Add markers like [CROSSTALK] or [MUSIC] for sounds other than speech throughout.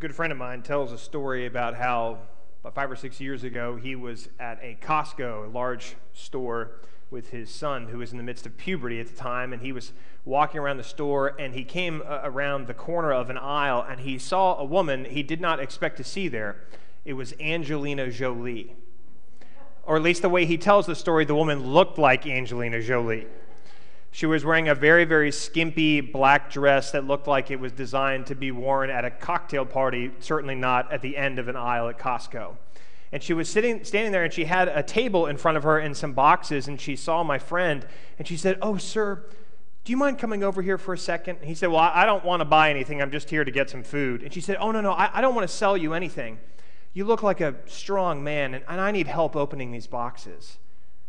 good friend of mine tells a story about how about five or six years ago he was at a Costco, a large store, with his son who was in the midst of puberty at the time, and he was walking around the store and he came uh, around the corner of an aisle and he saw a woman he did not expect to see there. It was Angelina Jolie. Or at least the way he tells the story, the woman looked like Angelina Jolie. She was wearing a very, very skimpy black dress that looked like it was designed to be worn at a cocktail party, certainly not at the end of an aisle at Costco. And she was sitting, standing there, and she had a table in front of her and some boxes, and she saw my friend, and she said, Oh, sir, do you mind coming over here for a second? And he said, Well, I don't want to buy anything. I'm just here to get some food. And she said, Oh, no, no, I, I don't want to sell you anything. You look like a strong man, and, and I need help opening these boxes.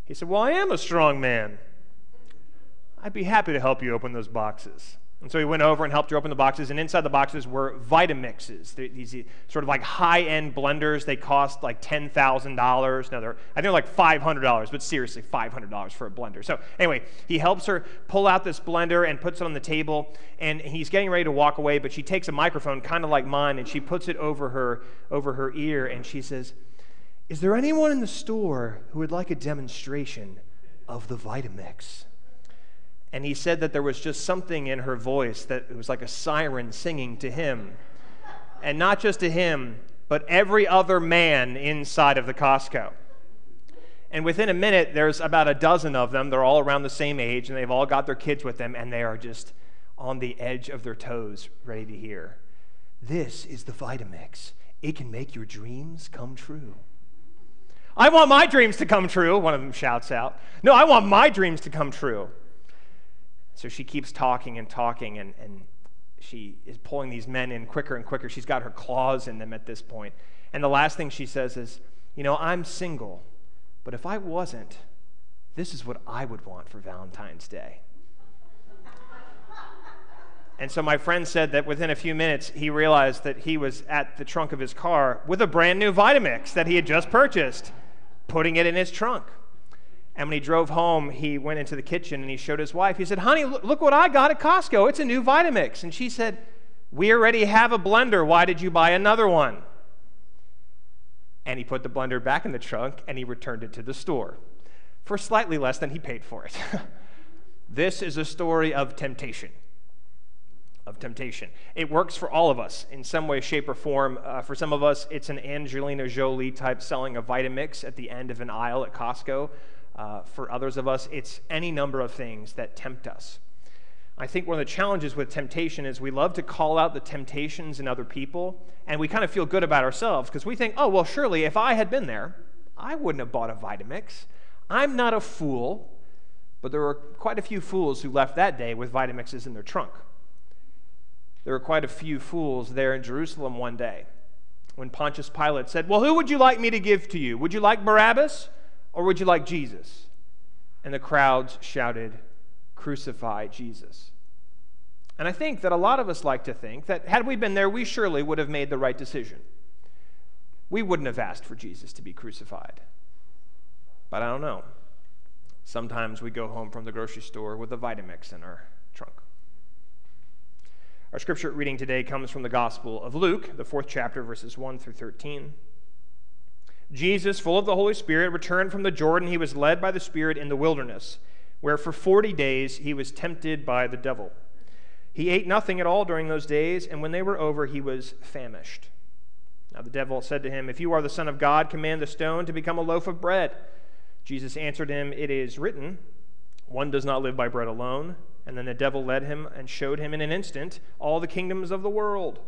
He said, Well, I am a strong man. I'd be happy to help you open those boxes. And so he went over and helped her open the boxes, and inside the boxes were Vitamixes. These sort of like high-end blenders. They cost like ten thousand dollars. Now they're I think they're like five hundred dollars, but seriously, five hundred dollars for a blender. So anyway, he helps her pull out this blender and puts it on the table, and he's getting ready to walk away, but she takes a microphone, kind of like mine, and she puts it over her over her ear, and she says, "Is there anyone in the store who would like a demonstration of the Vitamix?" And he said that there was just something in her voice that it was like a siren singing to him. And not just to him, but every other man inside of the Costco. And within a minute, there's about a dozen of them. They're all around the same age, and they've all got their kids with them, and they are just on the edge of their toes, ready to hear. This is the Vitamix. It can make your dreams come true. I want my dreams to come true, one of them shouts out. No, I want my dreams to come true. So she keeps talking and talking, and, and she is pulling these men in quicker and quicker. She's got her claws in them at this point. And the last thing she says is, You know, I'm single, but if I wasn't, this is what I would want for Valentine's Day. And so my friend said that within a few minutes, he realized that he was at the trunk of his car with a brand new Vitamix that he had just purchased, putting it in his trunk. And when he drove home, he went into the kitchen and he showed his wife. He said, Honey, look what I got at Costco. It's a new Vitamix. And she said, We already have a blender. Why did you buy another one? And he put the blender back in the trunk and he returned it to the store for slightly less than he paid for it. [LAUGHS] this is a story of temptation. Of temptation. It works for all of us in some way, shape, or form. Uh, for some of us, it's an Angelina Jolie type selling a Vitamix at the end of an aisle at Costco. Uh, for others of us, it's any number of things that tempt us. I think one of the challenges with temptation is we love to call out the temptations in other people, and we kind of feel good about ourselves because we think, oh, well, surely if I had been there, I wouldn't have bought a Vitamix. I'm not a fool. But there were quite a few fools who left that day with Vitamixes in their trunk. There were quite a few fools there in Jerusalem one day when Pontius Pilate said, Well, who would you like me to give to you? Would you like Barabbas or would you like Jesus? And the crowds shouted, Crucify Jesus. And I think that a lot of us like to think that had we been there, we surely would have made the right decision. We wouldn't have asked for Jesus to be crucified. But I don't know. Sometimes we go home from the grocery store with a Vitamix in our trunk. Our scripture reading today comes from the Gospel of Luke, the fourth chapter, verses 1 through 13. Jesus, full of the Holy Spirit, returned from the Jordan. He was led by the Spirit in the wilderness, where for 40 days he was tempted by the devil. He ate nothing at all during those days, and when they were over, he was famished. Now the devil said to him, If you are the Son of God, command the stone to become a loaf of bread. Jesus answered him, It is written, One does not live by bread alone. And then the devil led him and showed him in an instant all the kingdoms of the world.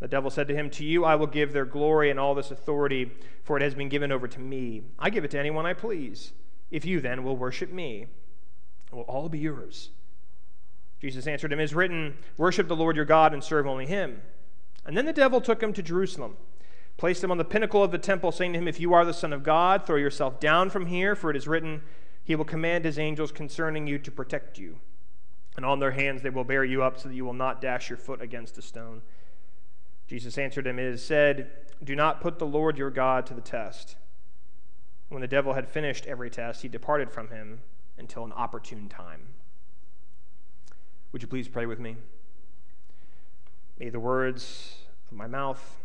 The devil said to him, To you I will give their glory and all this authority, for it has been given over to me. I give it to anyone I please. If you then will worship me, it will all be yours. Jesus answered him, It is written, Worship the Lord your God and serve only him. And then the devil took him to Jerusalem, placed him on the pinnacle of the temple, saying to him, If you are the Son of God, throw yourself down from here, for it is written, He will command His angels concerning you to protect you. And on their hands they will bear you up, so that you will not dash your foot against a stone. Jesus answered him, It is said, Do not put the Lord your God to the test. When the devil had finished every test, he departed from him until an opportune time. Would you please pray with me? May the words of my mouth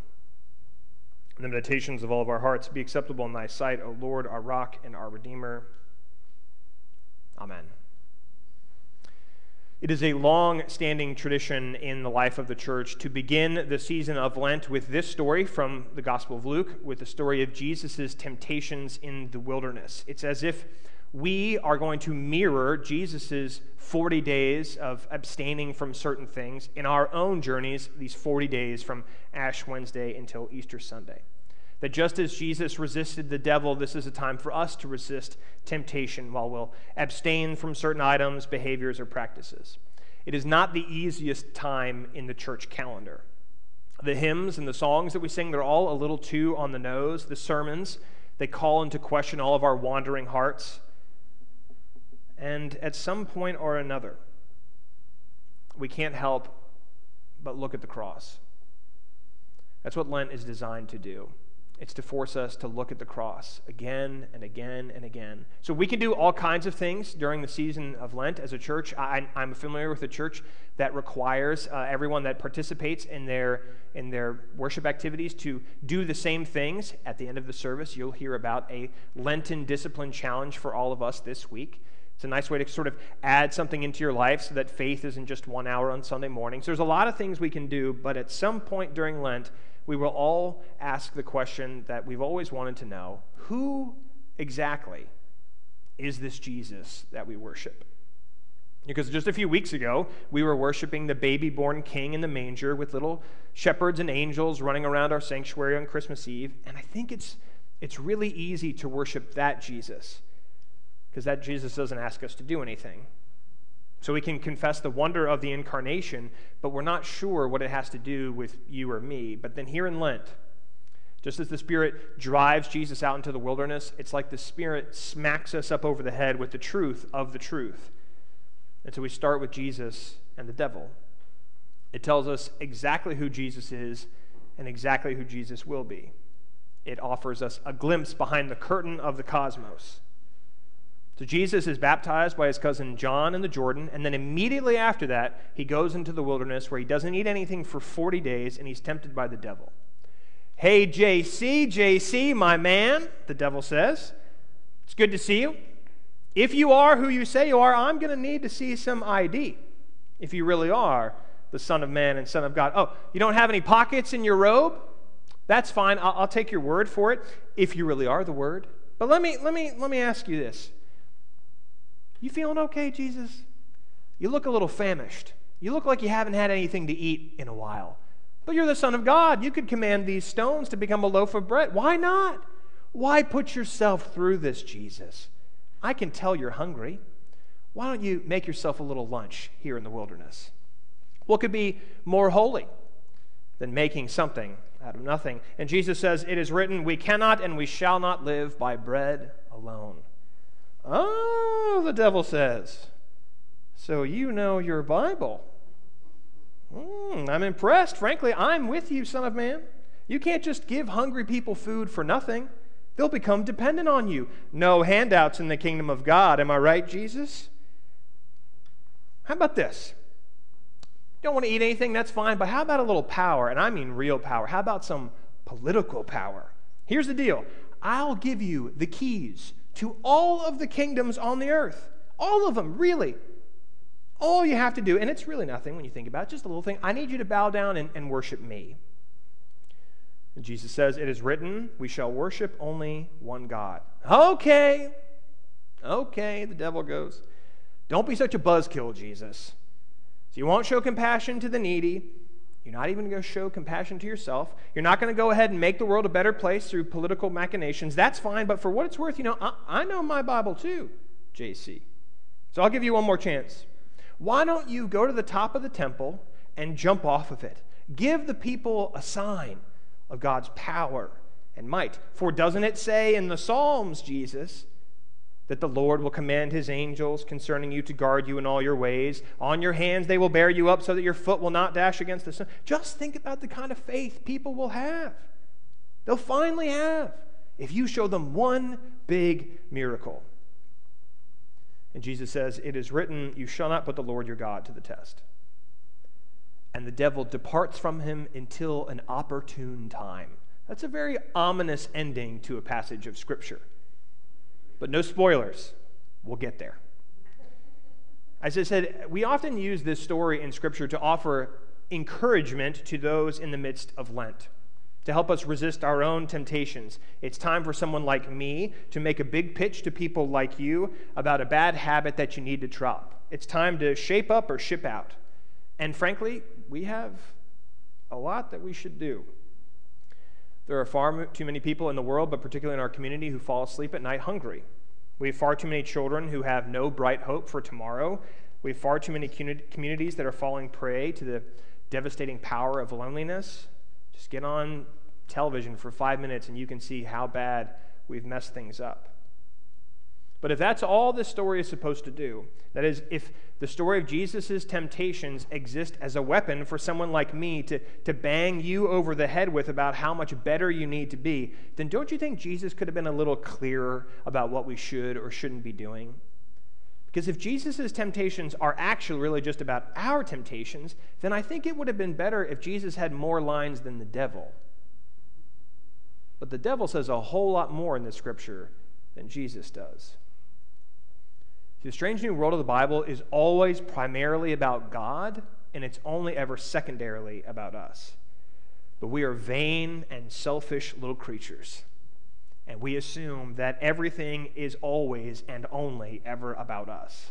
and the meditations of all of our hearts be acceptable in thy sight, O Lord, our rock and our redeemer. Amen. It is a long standing tradition in the life of the church to begin the season of Lent with this story from the Gospel of Luke, with the story of Jesus' temptations in the wilderness. It's as if we are going to mirror Jesus' 40 days of abstaining from certain things in our own journeys, these 40 days from Ash Wednesday until Easter Sunday. That just as Jesus resisted the devil, this is a time for us to resist temptation while we'll abstain from certain items, behaviors, or practices. It is not the easiest time in the church calendar. The hymns and the songs that we sing, they're all a little too on the nose. The sermons, they call into question all of our wandering hearts. And at some point or another, we can't help but look at the cross. That's what Lent is designed to do. It's to force us to look at the cross again and again and again. So we can do all kinds of things during the season of Lent as a church. I, am familiar with a church that requires uh, everyone that participates in their, in their worship activities to do the same things. At the end of the service, you'll hear about a Lenten discipline challenge for all of us this week. It's a nice way to sort of add something into your life so that faith isn't just one hour on Sunday mornings. There's a lot of things we can do, but at some point during Lent, we will all ask the question that we've always wanted to know who exactly is this Jesus that we worship? Because just a few weeks ago, we were worshiping the baby born king in the manger with little shepherds and angels running around our sanctuary on Christmas Eve. And I think it's, it's really easy to worship that Jesus because that Jesus doesn't ask us to do anything. So we can confess the wonder of the incarnation, but we're not sure what it has to do with you or me. But then here in Lent, just as the Spirit drives Jesus out into the wilderness, it's like the Spirit smacks us up over the head with the truth of the truth. And so we start with Jesus and the devil. It tells us exactly who Jesus is and exactly who Jesus will be. It offers us a glimpse behind the curtain of the cosmos. So Jesus is baptized by his cousin John in the Jordan, and then immediately after that, he goes into the wilderness where he doesn't eat anything for 40 days and he's tempted by the devil. Hey, JC, JC, my man, the devil says. It's good to see you. If you are who you say you are, I'm going to need to see some ID if you really are the Son of Man and Son of God. Oh, you don't have any pockets in your robe? That's fine. I'll, I'll take your word for it if you really are the Word. But let me, let me, let me ask you this you feeling okay, Jesus? You look a little famished. You look like you haven't had anything to eat in a while. But you're the Son of God. You could command these stones to become a loaf of bread. Why not? Why put yourself through this, Jesus? I can tell you're hungry. Why don't you make yourself a little lunch here in the wilderness? What could be more holy than making something out of nothing? And Jesus says, It is written, We cannot and we shall not live by bread alone. Oh, the devil says. So you know your Bible. Mm, I'm impressed. Frankly, I'm with you, Son of Man. You can't just give hungry people food for nothing. They'll become dependent on you. No handouts in the kingdom of God. Am I right, Jesus? How about this? Don't want to eat anything, that's fine, but how about a little power? And I mean real power. How about some political power? Here's the deal I'll give you the keys to all of the kingdoms on the earth. All of them, really. All you have to do, and it's really nothing when you think about it, just a little thing. I need you to bow down and, and worship me. And Jesus says, It is written, we shall worship only one God. Okay. Okay, the devil goes. Don't be such a buzzkill, Jesus. So you won't show compassion to the needy. You're not even going to show compassion to yourself. You're not going to go ahead and make the world a better place through political machinations. That's fine, but for what it's worth, you know, I, I know my Bible too, JC. So I'll give you one more chance. Why don't you go to the top of the temple and jump off of it? Give the people a sign of God's power and might. For doesn't it say in the Psalms, Jesus, that the Lord will command his angels concerning you to guard you in all your ways. On your hands they will bear you up so that your foot will not dash against the stone. Just think about the kind of faith people will have. They'll finally have if you show them one big miracle. And Jesus says, It is written, You shall not put the Lord your God to the test. and the devil departs from him until an opportune time. That's a very ominous ending to a passage of Scripture. But no spoilers. We'll get there. As I said, we often use this story in Scripture to offer encouragement to those in the midst of Lent, to help us resist our own temptations. It's time for someone like me to make a big pitch to people like you about a bad habit that you need to drop. It's time to shape up or ship out. And frankly, we have a lot that we should do. There are far too many people in the world, but particularly in our community, who fall asleep at night hungry. We have far too many children who have no bright hope for tomorrow. We have far too many communities that are falling prey to the devastating power of loneliness. Just get on television for five minutes and you can see how bad we've messed things up. But if that's all this story is supposed to do, that is, if the story of Jesus' temptations exist as a weapon for someone like me to, to bang you over the head with about how much better you need to be, then don't you think Jesus could have been a little clearer about what we should or shouldn't be doing? Because if Jesus' temptations are actually really just about our temptations, then I think it would have been better if Jesus had more lines than the devil. But the devil says a whole lot more in the scripture than Jesus does. The strange new world of the Bible is always primarily about God, and it's only ever secondarily about us. But we are vain and selfish little creatures, and we assume that everything is always and only ever about us.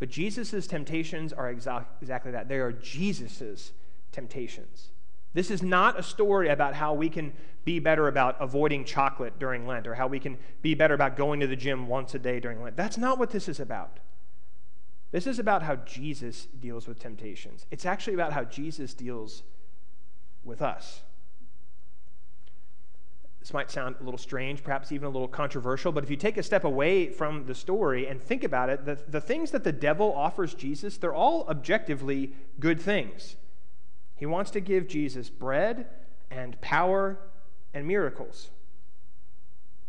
But Jesus' temptations are exa- exactly that. They are Jesus' temptations. This is not a story about how we can be better about avoiding chocolate during Lent or how we can be better about going to the gym once a day during Lent. That's not what this is about. This is about how Jesus deals with temptations. It's actually about how Jesus deals with us. This might sound a little strange, perhaps even a little controversial, but if you take a step away from the story and think about it, the, the things that the devil offers Jesus, they're all objectively good things. He wants to give Jesus bread and power and miracles.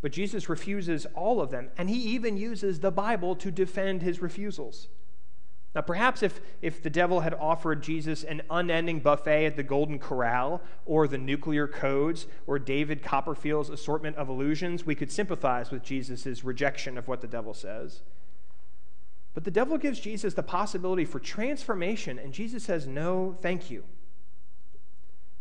But Jesus refuses all of them, and he even uses the Bible to defend his refusals. Now, perhaps if, if the devil had offered Jesus an unending buffet at the Golden Corral, or the nuclear codes, or David Copperfield's assortment of illusions, we could sympathize with Jesus' rejection of what the devil says. But the devil gives Jesus the possibility for transformation, and Jesus says, No, thank you.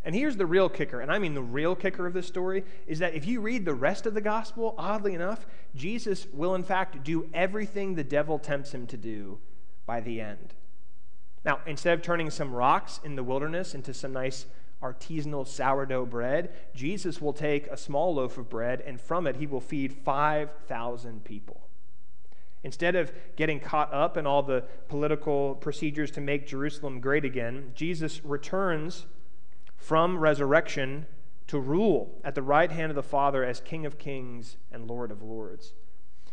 And here's the real kicker, and I mean the real kicker of this story, is that if you read the rest of the gospel, oddly enough, Jesus will in fact do everything the devil tempts him to do by the end. Now, instead of turning some rocks in the wilderness into some nice artisanal sourdough bread, Jesus will take a small loaf of bread, and from it he will feed 5,000 people. Instead of getting caught up in all the political procedures to make Jerusalem great again, Jesus returns from resurrection to rule at the right hand of the Father as King of Kings and Lord of Lords.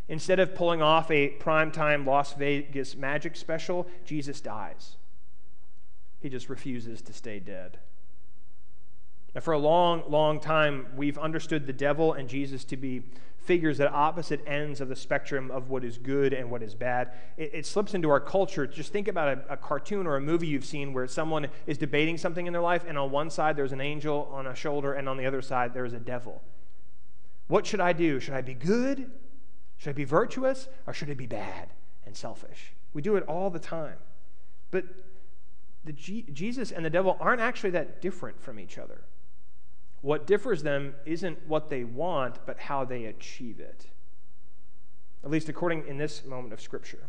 Instead of pulling off a primetime Las Vegas magic special, Jesus dies. He just refuses to stay dead. Now, for a long, long time, we've understood the devil and Jesus to be figures at opposite ends of the spectrum of what is good and what is bad. It, it slips into our culture. Just think about a, a, cartoon or a movie you've seen where someone is debating something in their life, and on one side there's an angel on a shoulder, and on the other side there's a devil. What should I do? Should I be good? Should I be virtuous? Or should I be bad and selfish? We do it all the time. But the G- Jesus and the devil aren't actually that different from each other. What differs them isn't what they want, but how they achieve it. At least according in this moment of Scripture.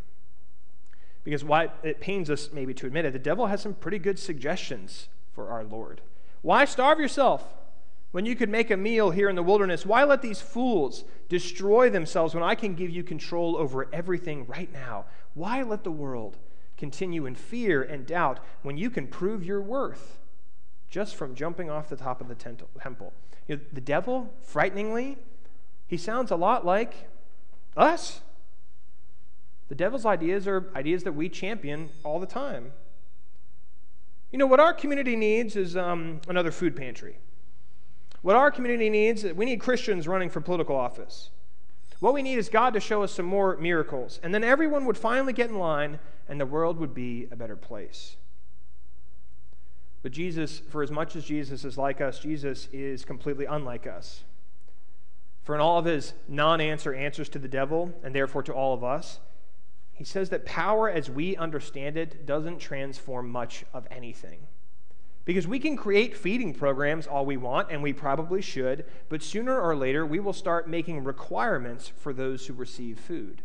Because why it pains us maybe to admit it, the devil has some pretty good suggestions for our Lord. Why starve yourself when you could make a meal here in the wilderness? Why let these fools destroy themselves when I can give you control over everything right now? Why let the world continue in fear and doubt when you can prove your worth? Just from jumping off the top of the temple. You know, the devil, frighteningly, he sounds a lot like us. The devil's ideas are ideas that we champion all the time. You know, what our community needs is um, another food pantry. What our community needs, is we need Christians running for political office. What we need is God to show us some more miracles. And then everyone would finally get in line and the world would be a better place. But Jesus, for as much as Jesus is like us, Jesus is completely unlike us. For in all of his non answer answers to the devil, and therefore to all of us, he says that power as we understand it doesn't transform much of anything. Because we can create feeding programs all we want, and we probably should, but sooner or later we will start making requirements for those who receive food.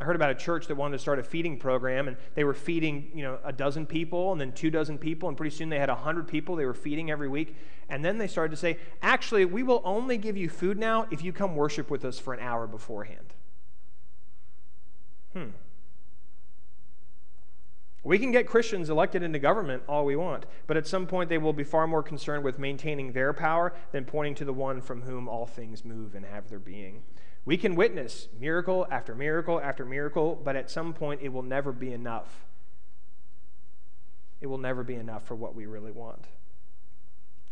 I heard about a church that wanted to start a feeding program, and they were feeding, you know, a dozen people, and then two dozen people, and pretty soon they had a hundred people they were feeding every week. And then they started to say, actually, we will only give you food now if you come worship with us for an hour beforehand. Hmm. We can get Christians elected into government all we want, but at some point they will be far more concerned with maintaining their power than pointing to the one from whom all things move and have their being. We can witness miracle after miracle after miracle, but at some point it will never be enough. It will never be enough for what we really want.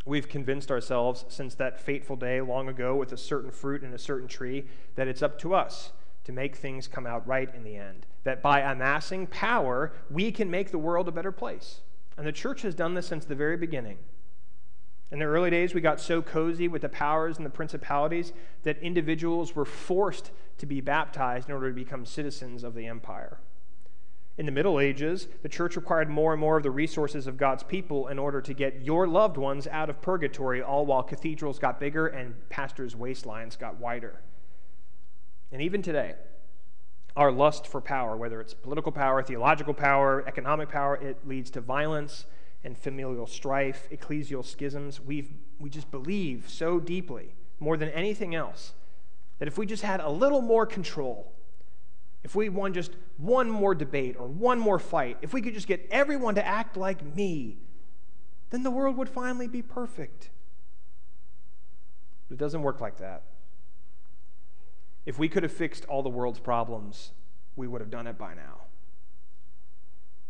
We've convinced ourselves since that fateful day long ago with a certain fruit and a certain tree that it's up to us to make things come out right in the end. That by amassing power, we can make the world a better place. And the church has done this since the very beginning. In the early days, we got so cozy with the powers and the principalities that individuals were forced to be baptized in order to become citizens of the empire. In the Middle Ages, the church required more and more of the resources of God's people in order to get your loved ones out of purgatory, all while cathedrals got bigger and pastors' waistlines got wider. And even today, our lust for power, whether it's political power, theological power, economic power, it leads to violence and familial strife, ecclesial schisms. we we just believe so deeply, more than anything else, that if we just had a little more control, if we won just one more debate or one more fight, if we could just get everyone to act like me, then the world would finally be perfect. But it doesn't work like that. If we could have fixed all the world's problems, we would have done it by now.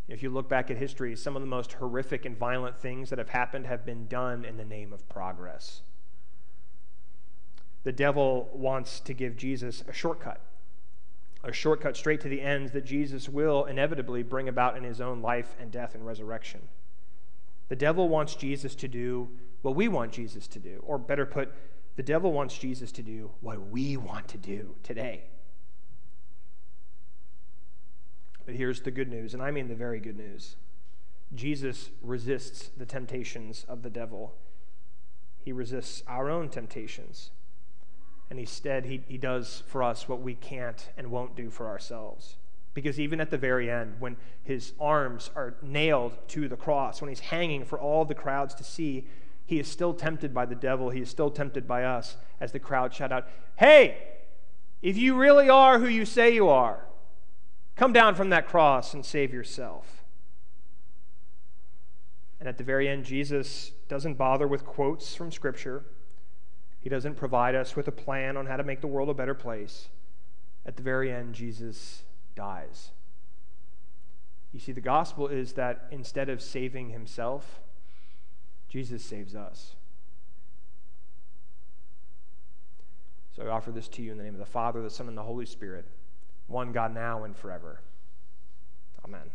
If you look back at history, some of the most horrific and violent things that have happened have been done in the name of progress. The devil wants to give Jesus a shortcut, a shortcut straight to the ends that Jesus will inevitably bring about in his own life and death and resurrection. The devil wants Jesus to do what we want Jesus to do, or better put, the devil wants Jesus to do what we want to do today. But here's the good news, and I mean the very good news Jesus resists the temptations of the devil, he resists our own temptations. And instead, he, he does for us what we can't and won't do for ourselves. Because even at the very end, when his arms are nailed to the cross, when he's hanging for all the crowds to see, he is still tempted by the devil. He is still tempted by us as the crowd shout out, Hey, if you really are who you say you are, Come down from that cross and save yourself. And at the very end, Jesus doesn't bother with quotes from Scripture. He doesn't provide us with a plan on how to make the world a better place. At the very end, Jesus dies. You see, the gospel is that instead of saving himself, Jesus saves us. So I offer this to you in the name of the Father, the Son, and the Holy Spirit one God now and forever. Amen.